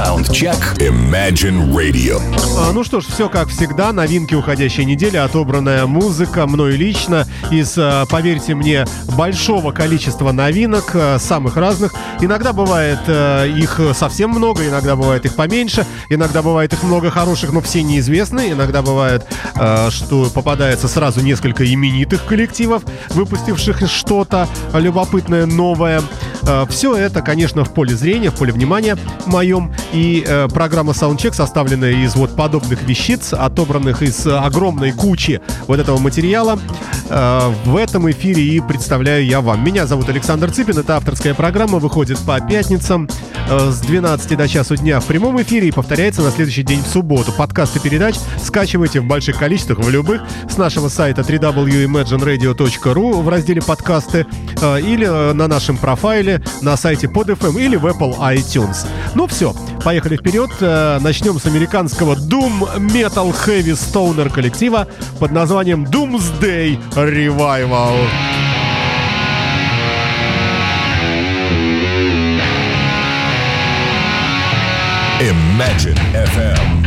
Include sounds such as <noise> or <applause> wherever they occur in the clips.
Soundcheck Imagine Radio. А, ну что ж, все как всегда. Новинки уходящей недели, отобранная музыка мной лично из, а, поверьте мне, большого количества новинок, а, самых разных. Иногда бывает а, их совсем много, иногда бывает их поменьше, иногда бывает их много хороших, но все неизвестны. Иногда бывает, а, что попадается сразу несколько именитых коллективов, выпустивших что-то любопытное, новое. А, все это, конечно, в поле зрения, в поле внимания моем. И э, программа Soundcheck, составленная из вот подобных вещиц, отобранных из огромной кучи вот этого материала, э, в этом эфире и представляю я вам. Меня зовут Александр Цыпин, это авторская программа, выходит по пятницам э, с 12 до часу дня в прямом эфире и повторяется на следующий день в субботу. Подкасты передач скачивайте в больших количествах, в любых, с нашего сайта www.imagineradio.ru в разделе подкасты э, или э, на нашем профайле на сайте PodFM или в Apple iTunes. Ну все, поехали вперед. Э, Начнем с американского Doom Metal Heavy Stoner коллектива под названием Doomsday Revival. Imagine FM.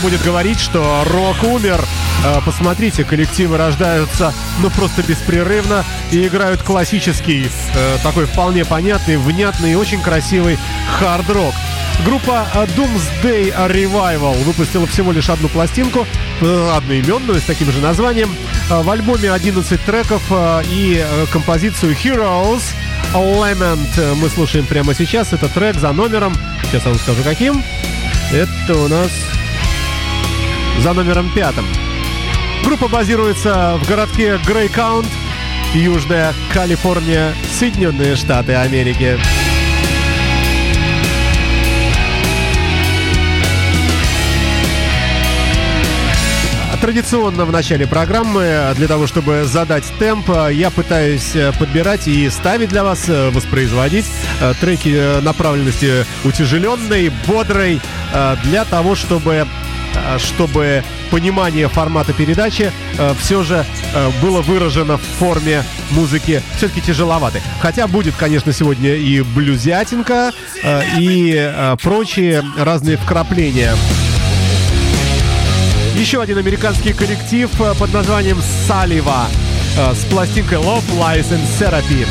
Будет говорить, что рок умер? Э, Посмотрите, коллективы рождаются ну просто беспрерывно и играют классический, э, такой вполне понятный, внятный и очень красивый хард-рок. Группа э, Doomsday Revival выпустила всего лишь одну пластинку, одноименную, с таким же названием. В альбоме 11 треков и композицию Heroes Lament мы слушаем прямо сейчас. Это трек за номером, сейчас я вам скажу каким. Это у нас за номером пятым. Группа базируется в городке Грейкаунт Южная Калифорния, Соединенные Штаты Америки. Традиционно в начале программы, для того, чтобы задать темп, я пытаюсь э, подбирать и ставить для вас, э, воспроизводить э, треки направленности утяжеленной, бодрой, для того, чтобы чтобы понимание формата передачи все же э, было выражено в форме музыки все-таки тяжеловатой. Хотя будет, конечно, сегодня и блюзятинка, э, и э, прочие разные вкрапления. Еще один американский коллектив э, под названием Салива э, с пластинкой Love, Lies and Therapy.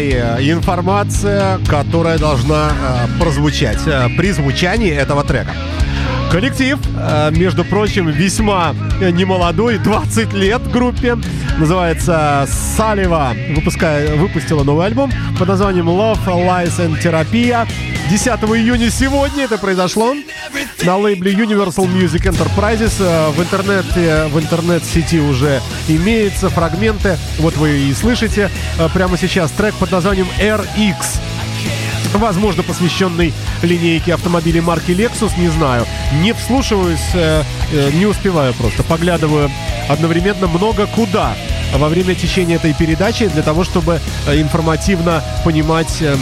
Мои, информация, которая должна э, прозвучать э, при звучании этого трека. Коллектив, э, между прочим, весьма э, немолодой, 20 лет группе. Называется Салива. Выпуская, выпустила новый альбом под названием Love, Lies and Therapy. 10 июня сегодня это произошло на лейбле Universal Music Enterprises. Э, В интернете, в интернет-сети уже имеются фрагменты. Вот вы и слышите э, прямо сейчас трек под названием RX возможно, посвященный линейке автомобилей марки Lexus, не знаю. Не вслушиваюсь, э, не успеваю просто. Поглядываю одновременно много куда во время течения этой передачи для того, чтобы э, информативно понимать э,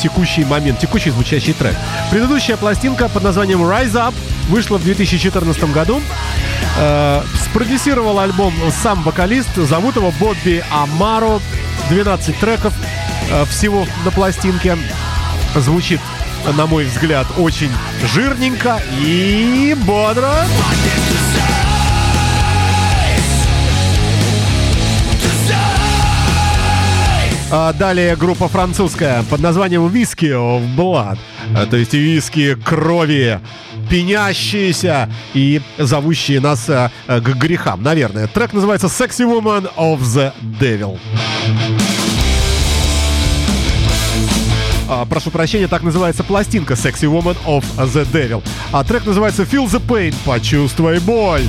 текущий момент, текущий звучащий трек. Предыдущая пластинка под названием Rise Up вышла в 2014 году. Э, спродюсировал альбом сам вокалист, зовут его Бобби Амаро. 12 треков всего на пластинке. Звучит, на мой взгляд, очень жирненько и бодро. А далее группа французская под названием Whisky of Blood. А, То есть виски крови, пенящиеся и зовущие нас а, а, к грехам, наверное. Трек называется Sexy Woman of the Devil. Прошу прощения, так называется пластинка Sexy Woman of the Devil. А трек называется Feel the Pain, почувствуй боль.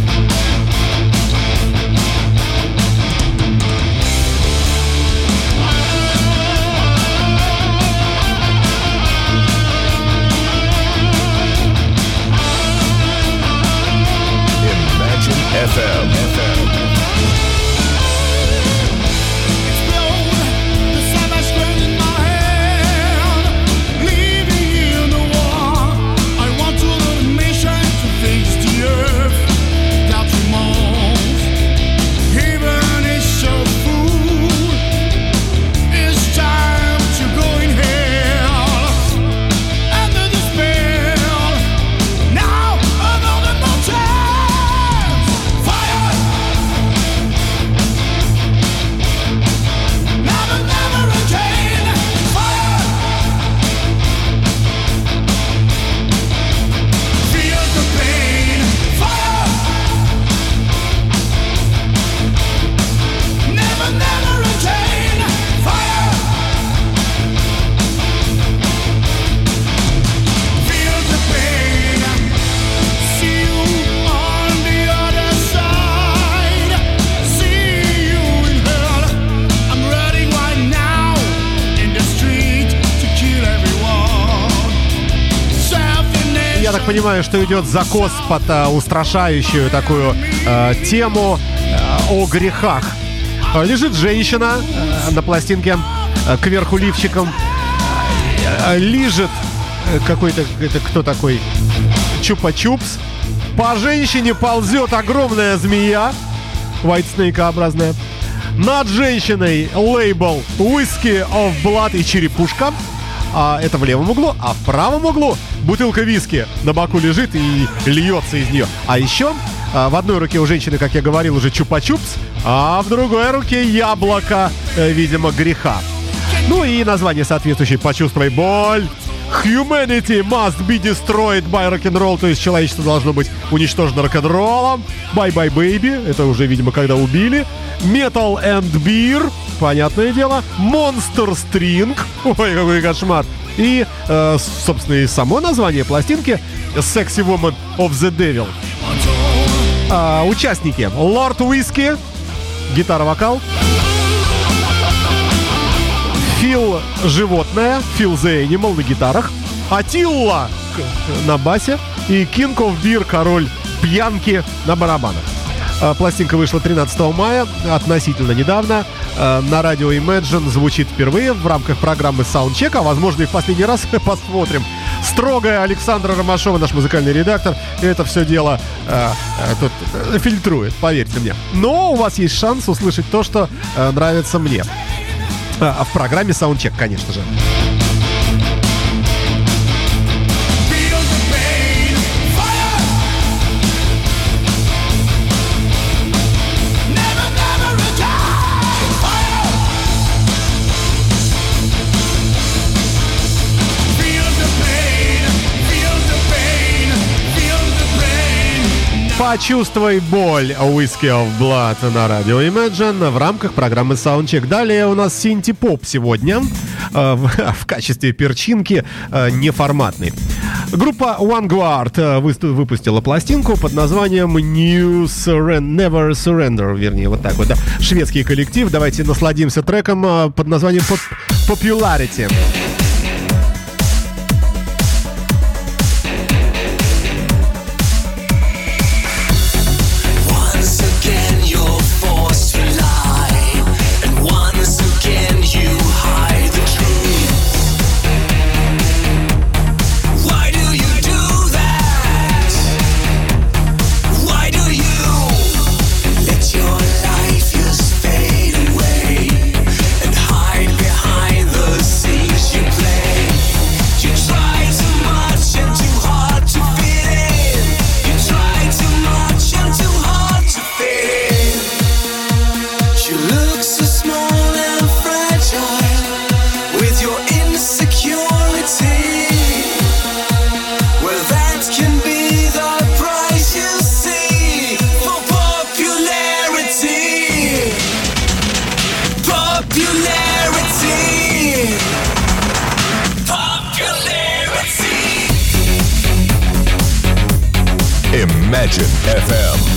Понимаю, что идет закос под а, устрашающую такую а, тему а, о грехах. Лежит женщина а, на пластинке а, кверху лифчиком, а, лижет какой-то, это кто такой, чупа-чупс. По женщине ползет огромная змея, White Snake-образная. Над женщиной лейбл Whiskey of Blood и черепушка. А это в левом углу, а в правом углу бутылка виски на боку лежит и льется из нее. А еще а, в одной руке у женщины, как я говорил, уже чупа-чупс, а в другой руке яблоко, э, видимо, греха. Ну и название соответствующее «Почувствуй боль». Humanity must be destroyed by rock'n'roll, то есть человечество должно быть уничтожено рок-н-роллом. Bye bye baby, это уже, видимо, когда убили. Metal and beer, понятное дело. Monster string, ой, какой кошмар. И, э, собственно, и само название пластинки Sexy Woman of the Devil. А, участники. Lord Whiskey, гитара-вокал. Фил животное, Фил the Animal на гитарах, Атилла на басе и King of Beer, король пьянки на барабанах. А, Пластинка вышла 13 мая, относительно недавно. А, На радио Imagine звучит впервые в рамках программы Soundcheck, а возможно и в последний раз <laughs> посмотрим. Строгая Александра Ромашова, наш музыкальный редактор, это все дело а, а, тут э, фильтрует, поверьте мне. Но у вас есть шанс услышать то, что э, нравится мне. А, в программе Soundcheck, конечно же. Почувствуй боль Whiskey of Blood на радио Imagine в рамках программы Soundcheck. Далее у нас синти-поп сегодня э, <laughs> в, качестве перчинки э, неформатный. Группа One Guard выпустила пластинку под названием New Surrender, Never Surrender, вернее, вот так вот, да. Шведский коллектив. Давайте насладимся треком э, под названием Pop- Popularity. Once Imagine FM.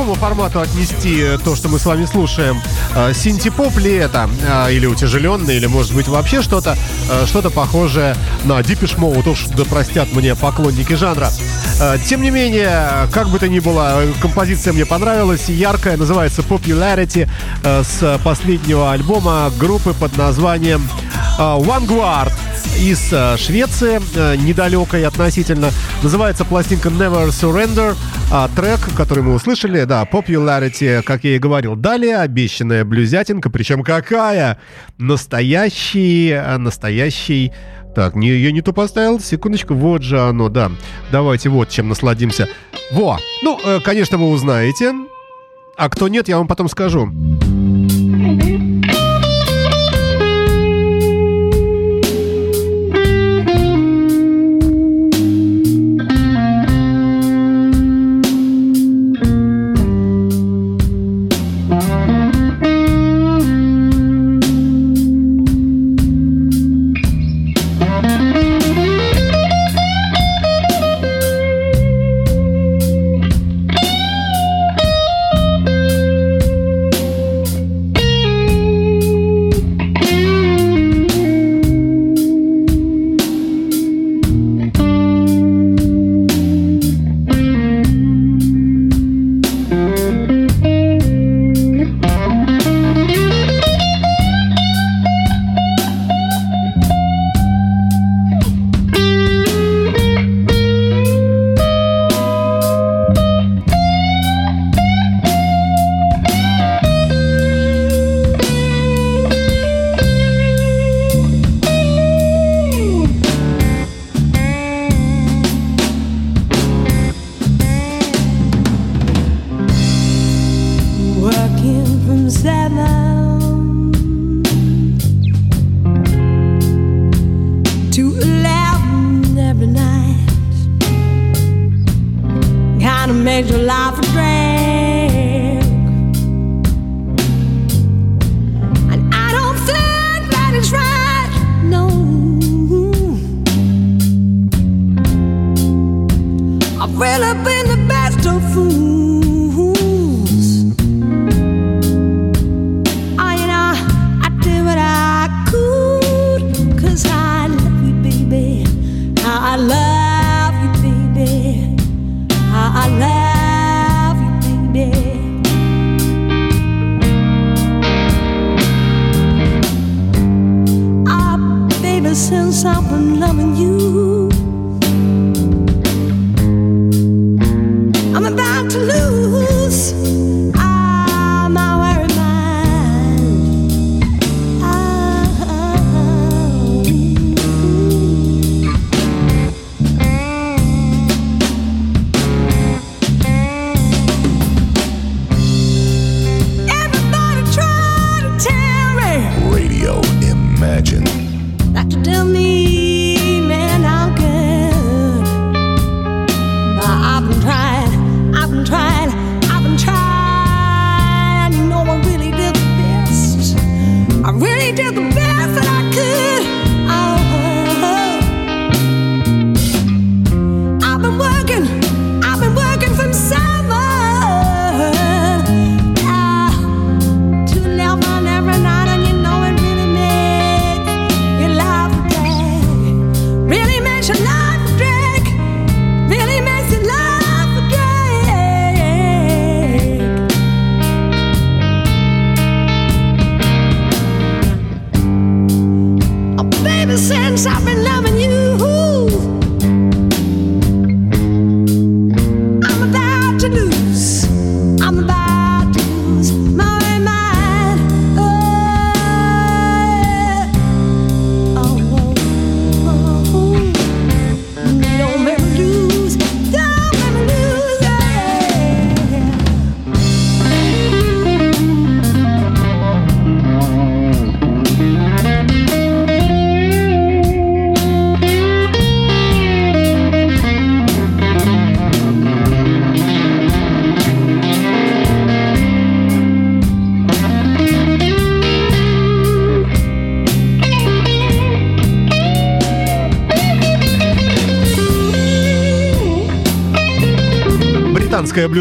Какому формату отнести э, то, что мы с вами слушаем? Э, Синтепоп ли это? Э, Или утяжеленный, или может быть вообще что-то что-то похожее на Deepish Mode, уж да простят мне поклонники жанра. Тем не менее, как бы то ни было, композиция мне понравилась, яркая, называется Popularity с последнего альбома группы под названием Vanguard из э, Швеции, э, недалекой относительно. Называется пластинка Never Surrender, а трек, который мы услышали, да, Popularity, как я и говорил. Далее обещанная блюзятинка, причем какая? Настоящий, настоящий... Так, не, я не то поставил, секундочку, вот же оно, да. Давайте вот чем насладимся. Во! Ну, э, конечно, вы узнаете. А кто нет, я вам потом скажу.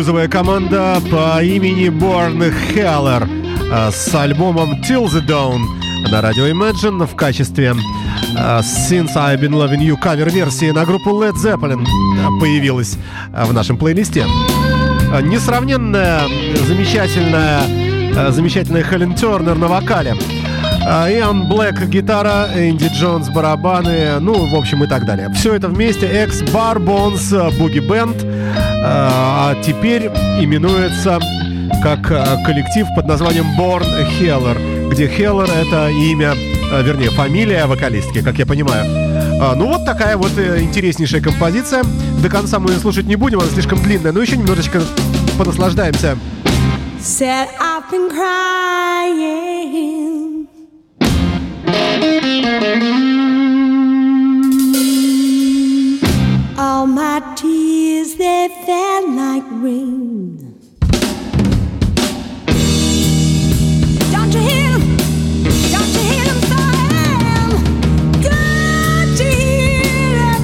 Блюзовая команда по имени Born Heller э, с альбомом Till the Dawn на радио Imagine в качестве э, Since I've Been Loving You кавер-версии на группу Led Zeppelin э, появилась в нашем плейлисте. Несравненная, замечательная, замечательная Хелен Тернер на вокале. Иоанн Блэк гитара, Энди Джонс барабаны, ну, в общем, и так далее. Все это вместе экс Барбонс Буги Бенд, а теперь именуется как а, коллектив под названием Born Heller, где Heller это имя, а, вернее, фамилия вокалистки, как я понимаю. А, Ну вот такая вот э, интереснейшая композиция. До конца мы ее слушать не будем, она слишком длинная, но еще немножечко понаслаждаемся. Said I've been crying.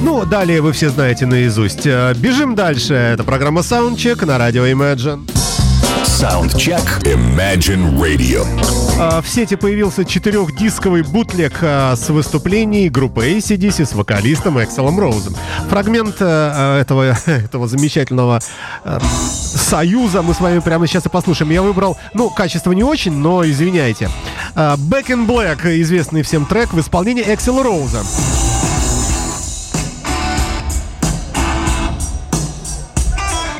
Ну, далее вы все знаете наизусть. Э, Бежим дальше. Это программа Soundcheck на радио Imagine. Soundcheck. Imagine Radio. А, В сети появился четырехдисковый бутлег а, с выступлений группы ACDC с вокалистом Экселом Роузом. Фрагмент а, этого, <laughs> этого замечательного союза мы с вами прямо сейчас и послушаем. Я выбрал, ну, качество не очень, но извиняйте. Back in Black, известный всем трек в исполнении Эксела Роуза.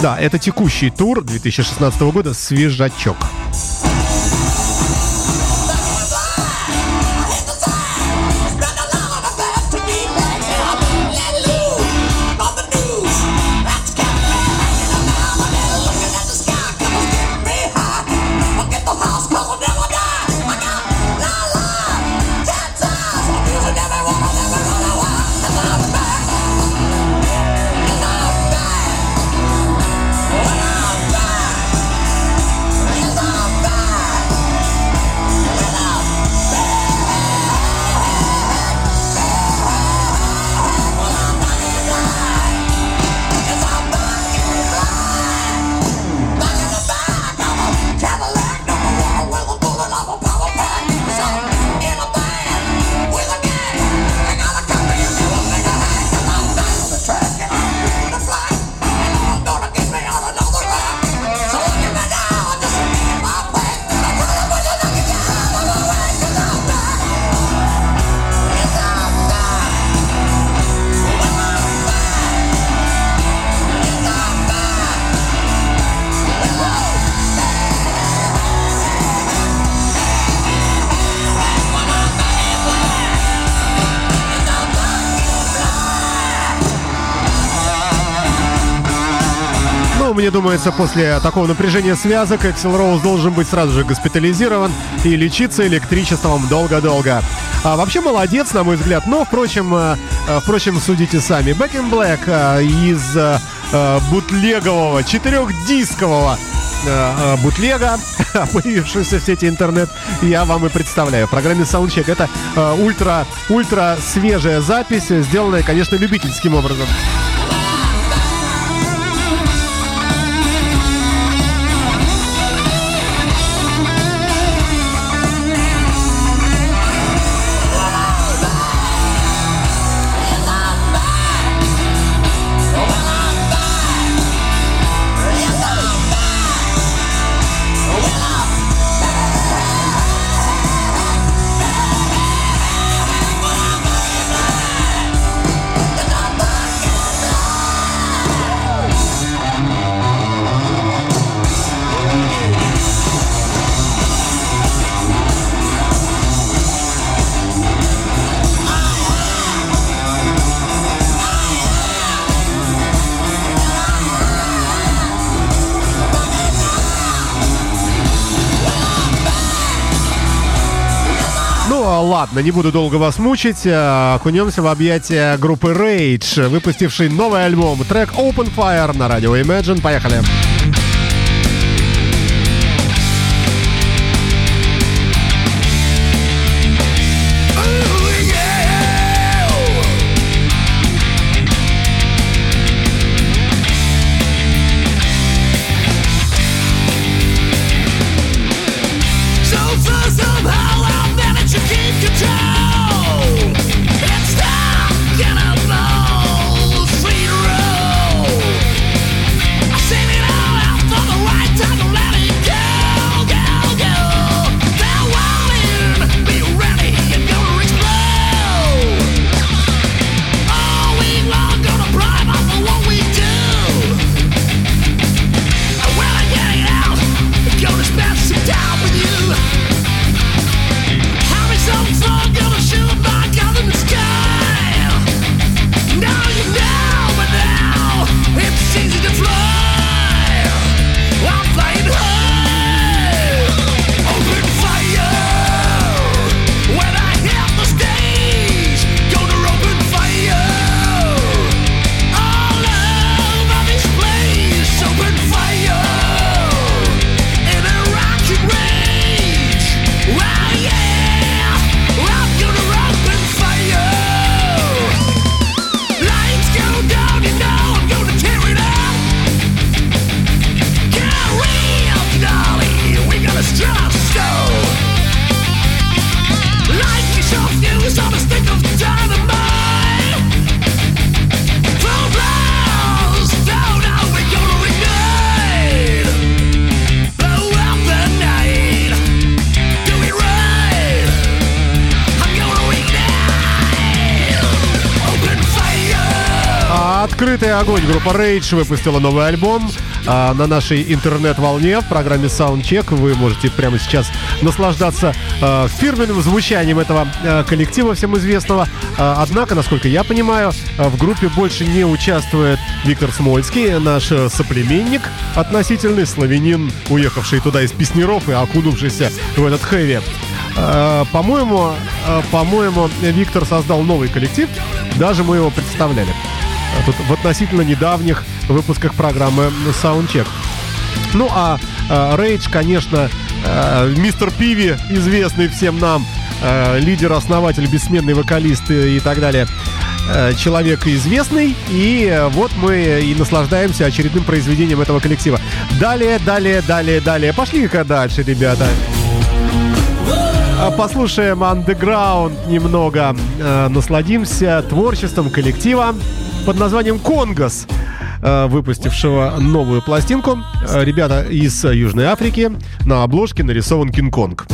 Да, это текущий тур 2016 года «Свежачок». Думается, после такого напряжения связок Эксел Роуз должен быть сразу же госпитализирован и лечиться электричеством долго-долго. А вообще молодец, на мой взгляд, но, впрочем, э, э, впрочем, судите сами. Back in Black э, из бутлегового, четырехдискового бутлега, <laughs> появившегося в сети интернет, я вам и представляю. В программе Soundcheck это э, ультра, ультра свежая запись, сделанная, конечно, любительским образом. Ладно, не буду долго вас мучить. а, Окунемся в объятия группы Rage, выпустившей новый альбом. Трек Open Fire на радио Imagine. Поехали. yeah. Группа Rage выпустила новый альбом а, на нашей интернет-волне в программе Soundcheck. Вы можете прямо сейчас наслаждаться а, фирменным звучанием этого а, коллектива всем известного. А, однако, насколько я понимаю, а, в группе больше не участвует Виктор Смольский, наш э, соплеменник относительный, славянин, уехавший туда из песнеров и окунувшийся в этот хэви. А, По-моему, а, по-моему, Виктор создал новый коллектив. Даже мы его представляли. А в относительно недавних выпусках программы Soundcheck. Ну а Рейдж, конечно, э, мистер Пиви, известный всем нам, э, лидер, основатель, бессменный вокалист и, так далее. Э, Человек известный, и вот мы и наслаждаемся очередным произведением этого коллектива. Далее, далее, далее, далее. Пошли-ка дальше, ребята. А Послушаем андеграунд немного, насладимся творчеством коллектива под названием Конгос, э, выпустившего новую пластинку. Э, Ребята из Южной Африки. На обложке нарисован Кинг-Конг.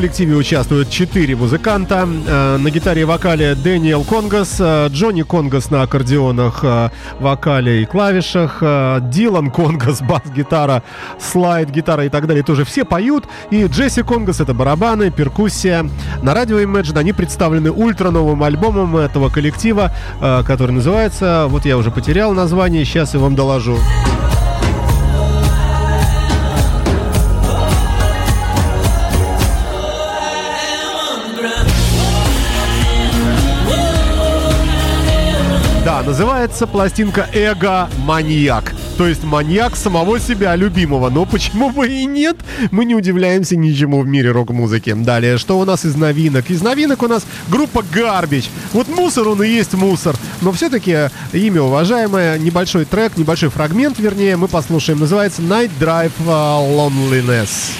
Коллективе участвуют четыре музыканта. Э, На гитаре и вокале Дэниел Конгас, э, Джонни Конгас на аккордеонах, э, вокале и клавишах, Дилан Конгас, <laughs> бас-гитара, слайд, гитара и так далее. Тоже все поют. И Джесси Конгас — это барабаны, перкуссия. На радио Imagine они представлены ультра новым альбомом этого коллектива, который называется, вот я уже потерял название, сейчас я вам доложу. Называется пластинка «Эго Маньяк». То есть маньяк самого себя любимого. Но почему бы и нет? Мы не удивляемся ничему в мире рок-музыки. Далее, что у нас из новинок? Из новинок у нас группа Garbage. Вот мусор он и есть мусор. Но все-таки имя уважаемое. Небольшой трек, небольшой фрагмент, вернее, мы послушаем. Называется Night Drive uh, Loneliness.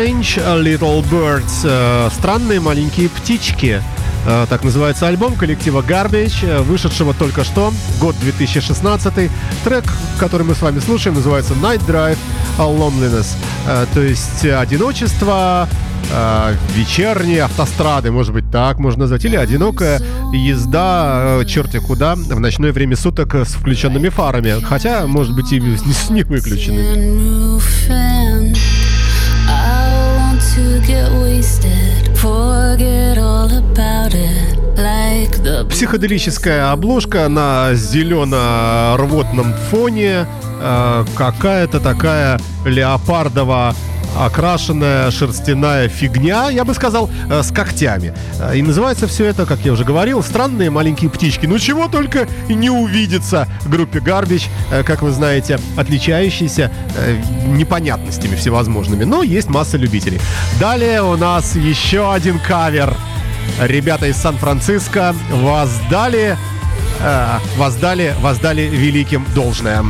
Strange Little Birds. э, Странные маленькие птички. Э, Так называется альбом коллектива Garbage, э, вышедшего только что, год 2016. Трек, который мы с вами слушаем, называется Night Drive Loneliness. То есть одиночество, вечерние автострады, может быть, так можно назвать, или одинокая езда черти куда в ночное время суток с включенными фарами, хотя, может быть, и с не выключенными. Психоделическая обложка на зелено-рвотном фоне, э, какая-то такая леопардово окрашенная шерстяная фигня, я бы сказал, э, с когтями. Э, И называется все это, как я уже говорил, «Странные маленькие птички». Ну чего только не увидится группе Garbage, э, как вы знаете, отличающейся непонятностями всевозможными. Но есть масса любителей. Далее у нас еще один кавер. Ребята из Сан-Франциско воздали, воздали, воздали великим должное.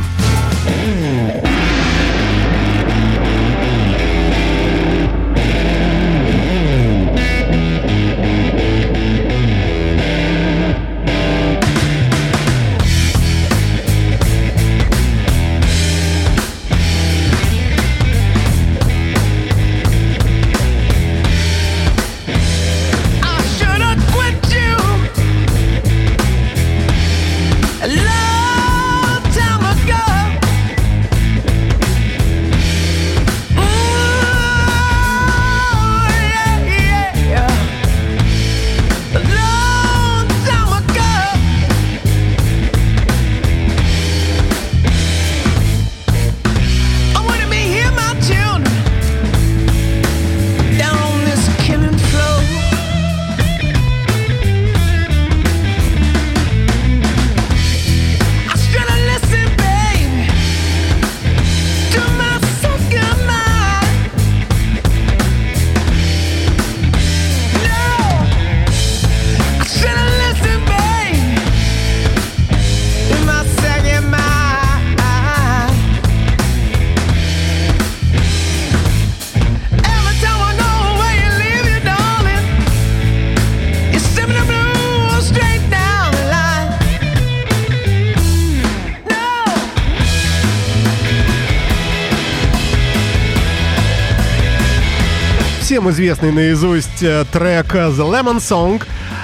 Известный наизусть э, трек The Lemon Song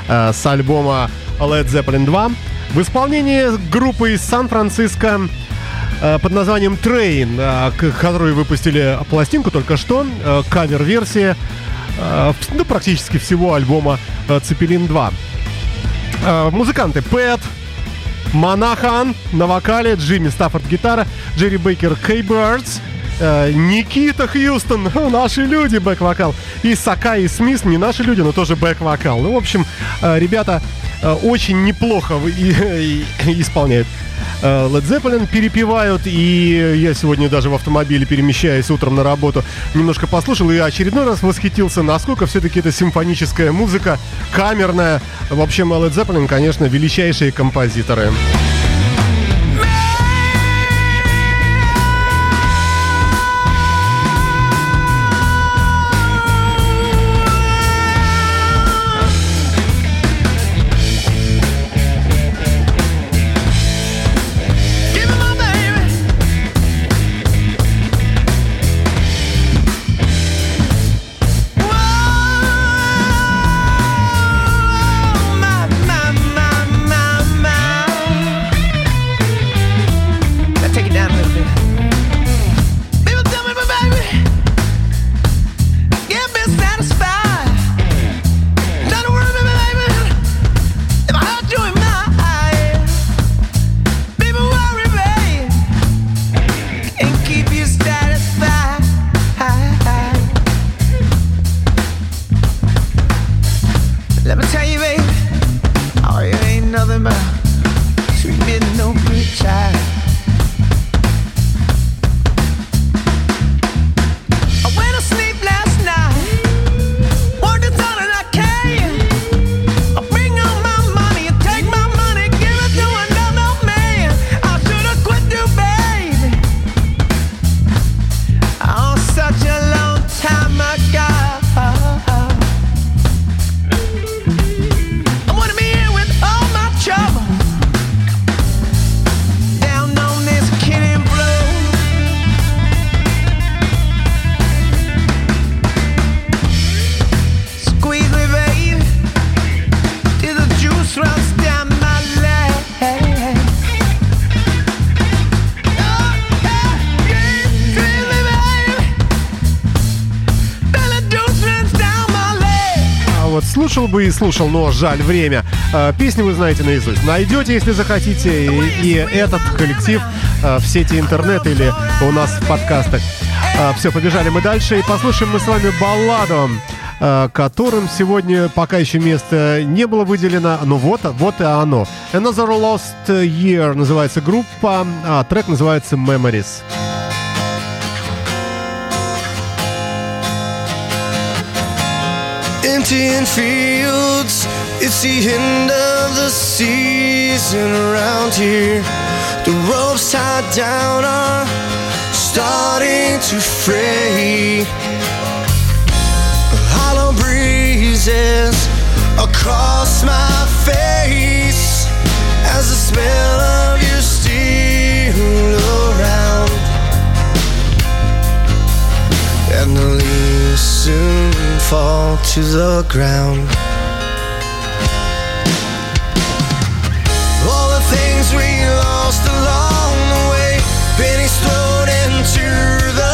э, с альбома Led Zeppelin 2 в исполнении группы из Сан-Франциско э, под названием Train, к- которые выпустили пластинку только что, кавер-версия ну, практически всего альбома Цепелин 2. Э, Музыканты Пэт, Монахан на вокале, Джимми Стаффорд гитара, Джерри Бейкер Кейбердс, Никита Хьюстон, <laughs> наши люди, бэк-вокал, и Сакай Смис, не наши люди, но тоже бэк-вокал. Ну, в общем, э, ребята э, очень неплохо и- и- исполняют. Э, Led Zeppelin перепевают, и я сегодня даже в автомобиле, перемещаясь утром на работу, немножко послушал и очередной раз восхитился, насколько все-таки это симфоническая музыка, камерная. В общем, Led Zeppelin, конечно, величайшие композиторы. Слушал бы и слушал, но жаль время. Э, Песни вы знаете наизусть. Найдете, если захотите, и, и этот коллектив э, в сети интернет или у нас в подкастах. Все, побежали мы дальше и послушаем мы с вами балладу, э, которым сегодня пока еще место не было выделено. Ну вот, вот и оно. Another Lost Year называется группа, а трек называется Memories. Emptying fields, it's the end of the season around here. The ropes tied down are starting to fray. Hollow breezes across my face as the smell of you still around. And the leaves soon fall to the ground. All the things we lost along the way, pennies thrown into the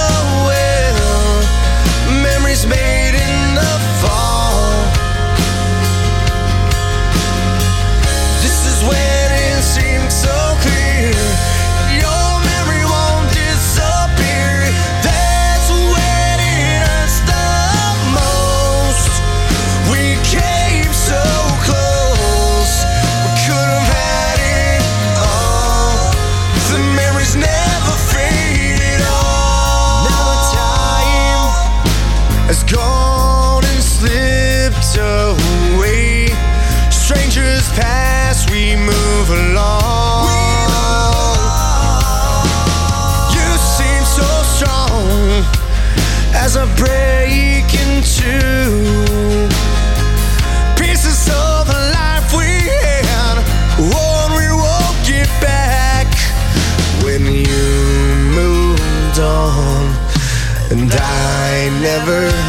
Never.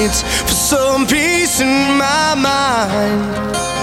For some peace in my mind.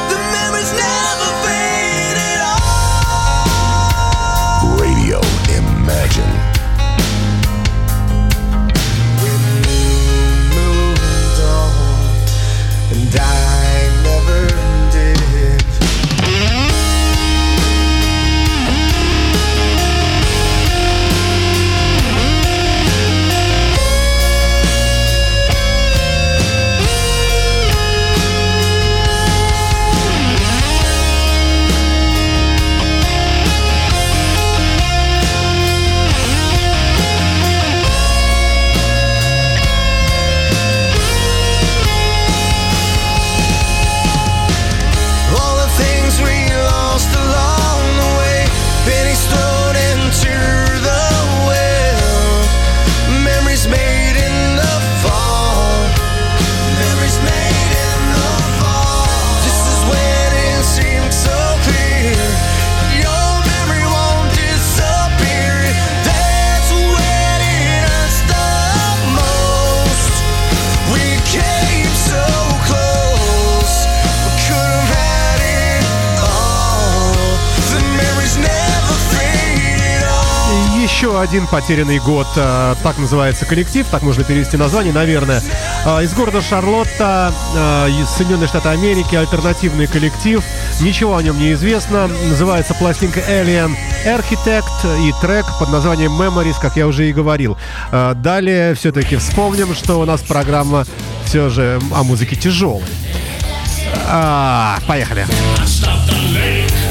Один «Потерянный год». Э, так называется коллектив, так можно перевести название, наверное. Э, из города Шарлотта, э, Соединенные Штаты Америки, альтернативный коллектив. Ничего о нем не известно. Называется пластинка «Alien Architect» и трек под названием «Memories», как я уже и говорил. Далее все-таки вспомним, что у нас программа все же о музыке тяжелой. А, поехали. Поехали.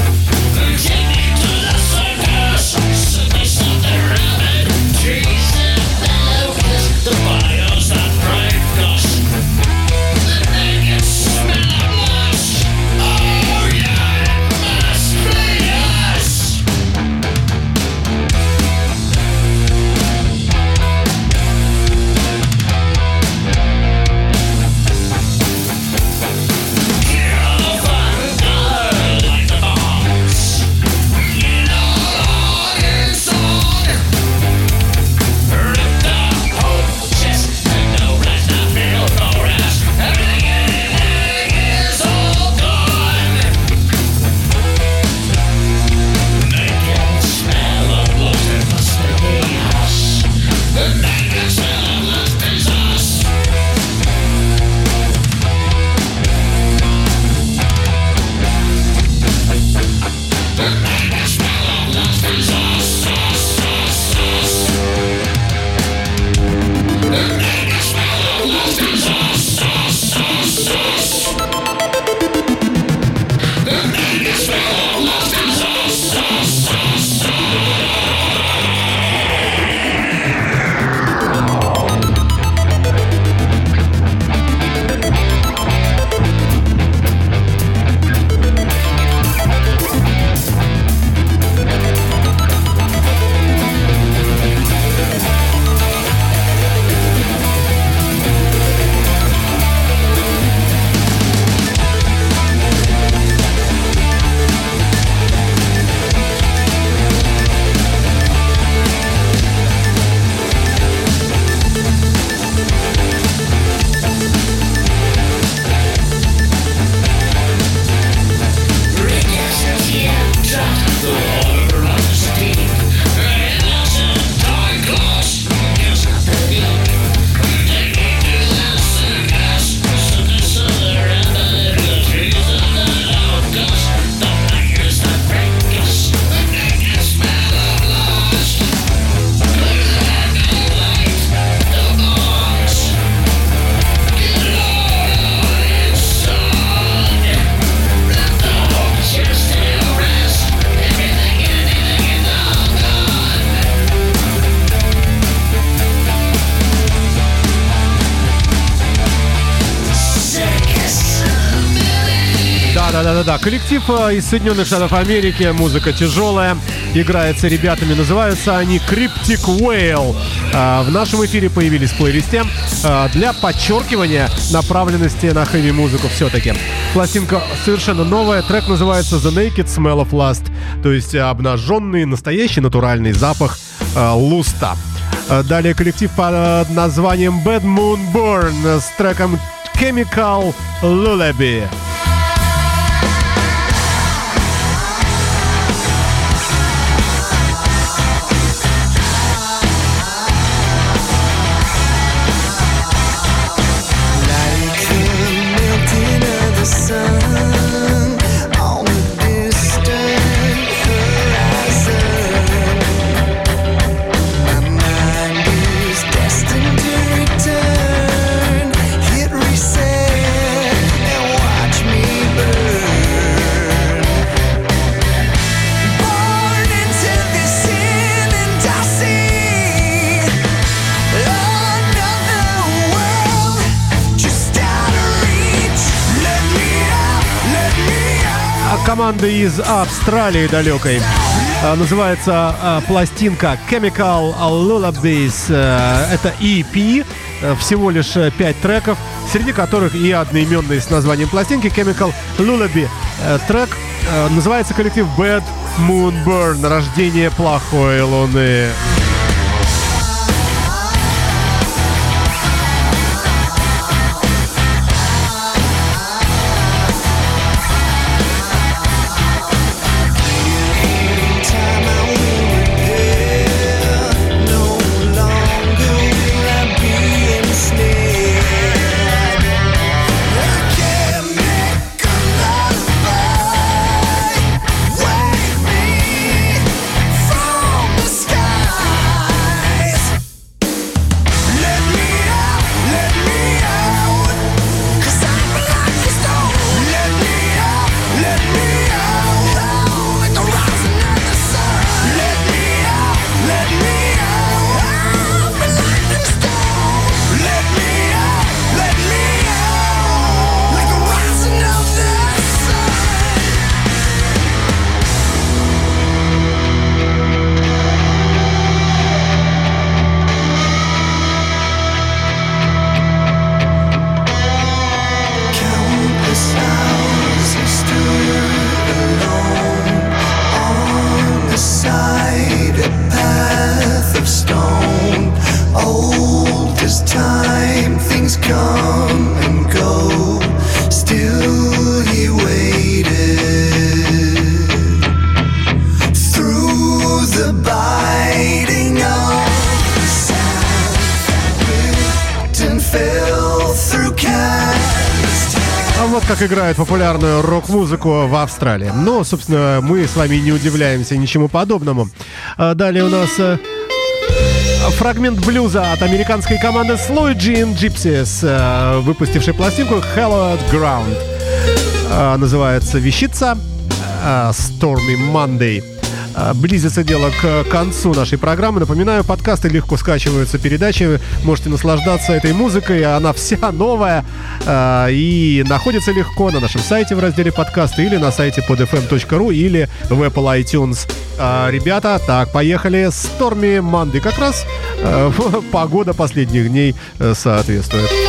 Коллектив э, из Соединенных Штатов Америки, музыка тяжелая, играется ребятами, называются они Cryptic Whale. А, В нашем эфире появились в а, для подчеркивания направленности на хэви-музыку все-таки. Пластинка совершенно новая, трек называется The Naked Smell of Lust, то есть обнаженный, настоящий натуральный запах луста. Далее коллектив под названием Bad Moon Burn с треком Chemical Lullaby. Out. А Команда из Австралии далекой. А, Называется а, пластинка Chemical Lullabies. Э, Это EP, э, всего лишь 5 треков, среди которых и одноименный с названием пластинки Chemical Lullaby. Э, Трек э, называется коллектив Bad Moon Burn. Рождение плохой луны. Вот как играют популярную рок-музыку в Австралии. Но, собственно, мы с вами не удивляемся ничему подобному. А Далее у нас э, фрагмент блюза от американской команды Slow Gene Gypsies, выпустившей пластинку Hallowed Ground. Э, Называется вещица э, Stormy Monday. Э, Близится дело к концу нашей программы. Напоминаю, подкасты легко скачиваются, передачи. Можете наслаждаться этой музыкой. Она вся <laughs> новая э, и находится легко на нашем сайте в разделе подкасты или на сайте podfm.ru или в Apple iTunes. А, ребята, так, поехали. Stormy Monday. Как раз э, <laughs> погода последних дней соответствует.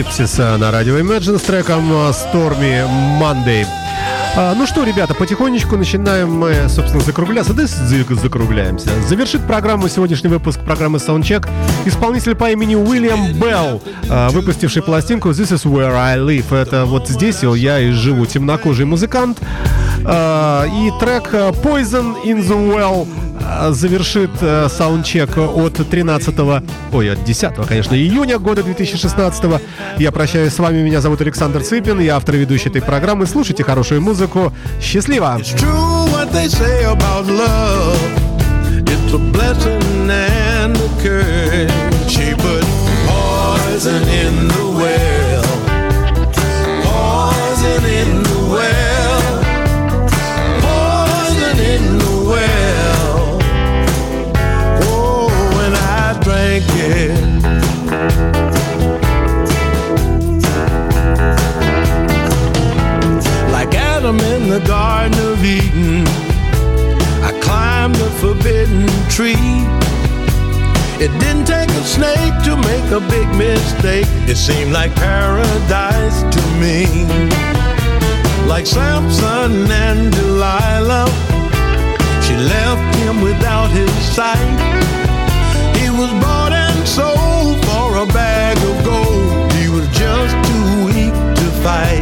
Gypsies на радио Imagine с треком э, Stormy Monday. А, ну что, ребята, потихонечку начинаем мы, собственно, закругляться. Да за- закругляемся. Завершит программу сегодняшний выпуск программы Soundcheck исполнитель по имени Уильям Белл, а, выпустивший пластинку This is where I live. Это вот здесь я и живу, темнокожий музыкант. А, И трек э, Poison in the Well а, завершит э, саундчек от 13 ой, от 10 конечно, июня года 2016 Я прощаюсь с вами, меня зовут Александр Цыпин, я автор и ведущий этой программы. Слушайте хорошую музыку. Счастливо! It's the Garden of Eden, I climbed the forbidden tree. It didn't take a snake to make a big mistake. It seemed like paradise to me. Like Samson and Delilah, she left him without his sight. He was bought and sold for a bag of gold. He was just too weak to fight.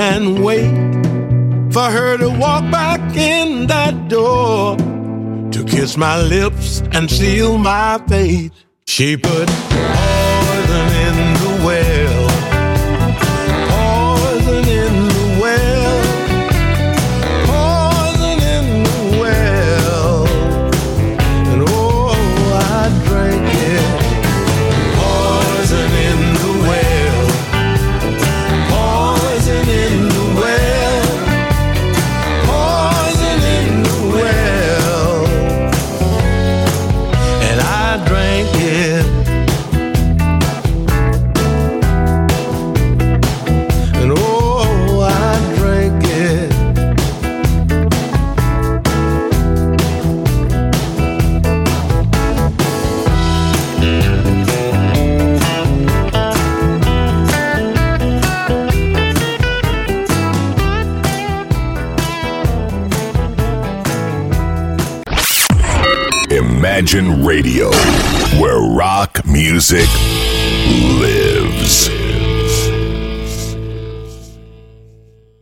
And wait for her to walk back in that door to kiss my lips and seal my fate. She put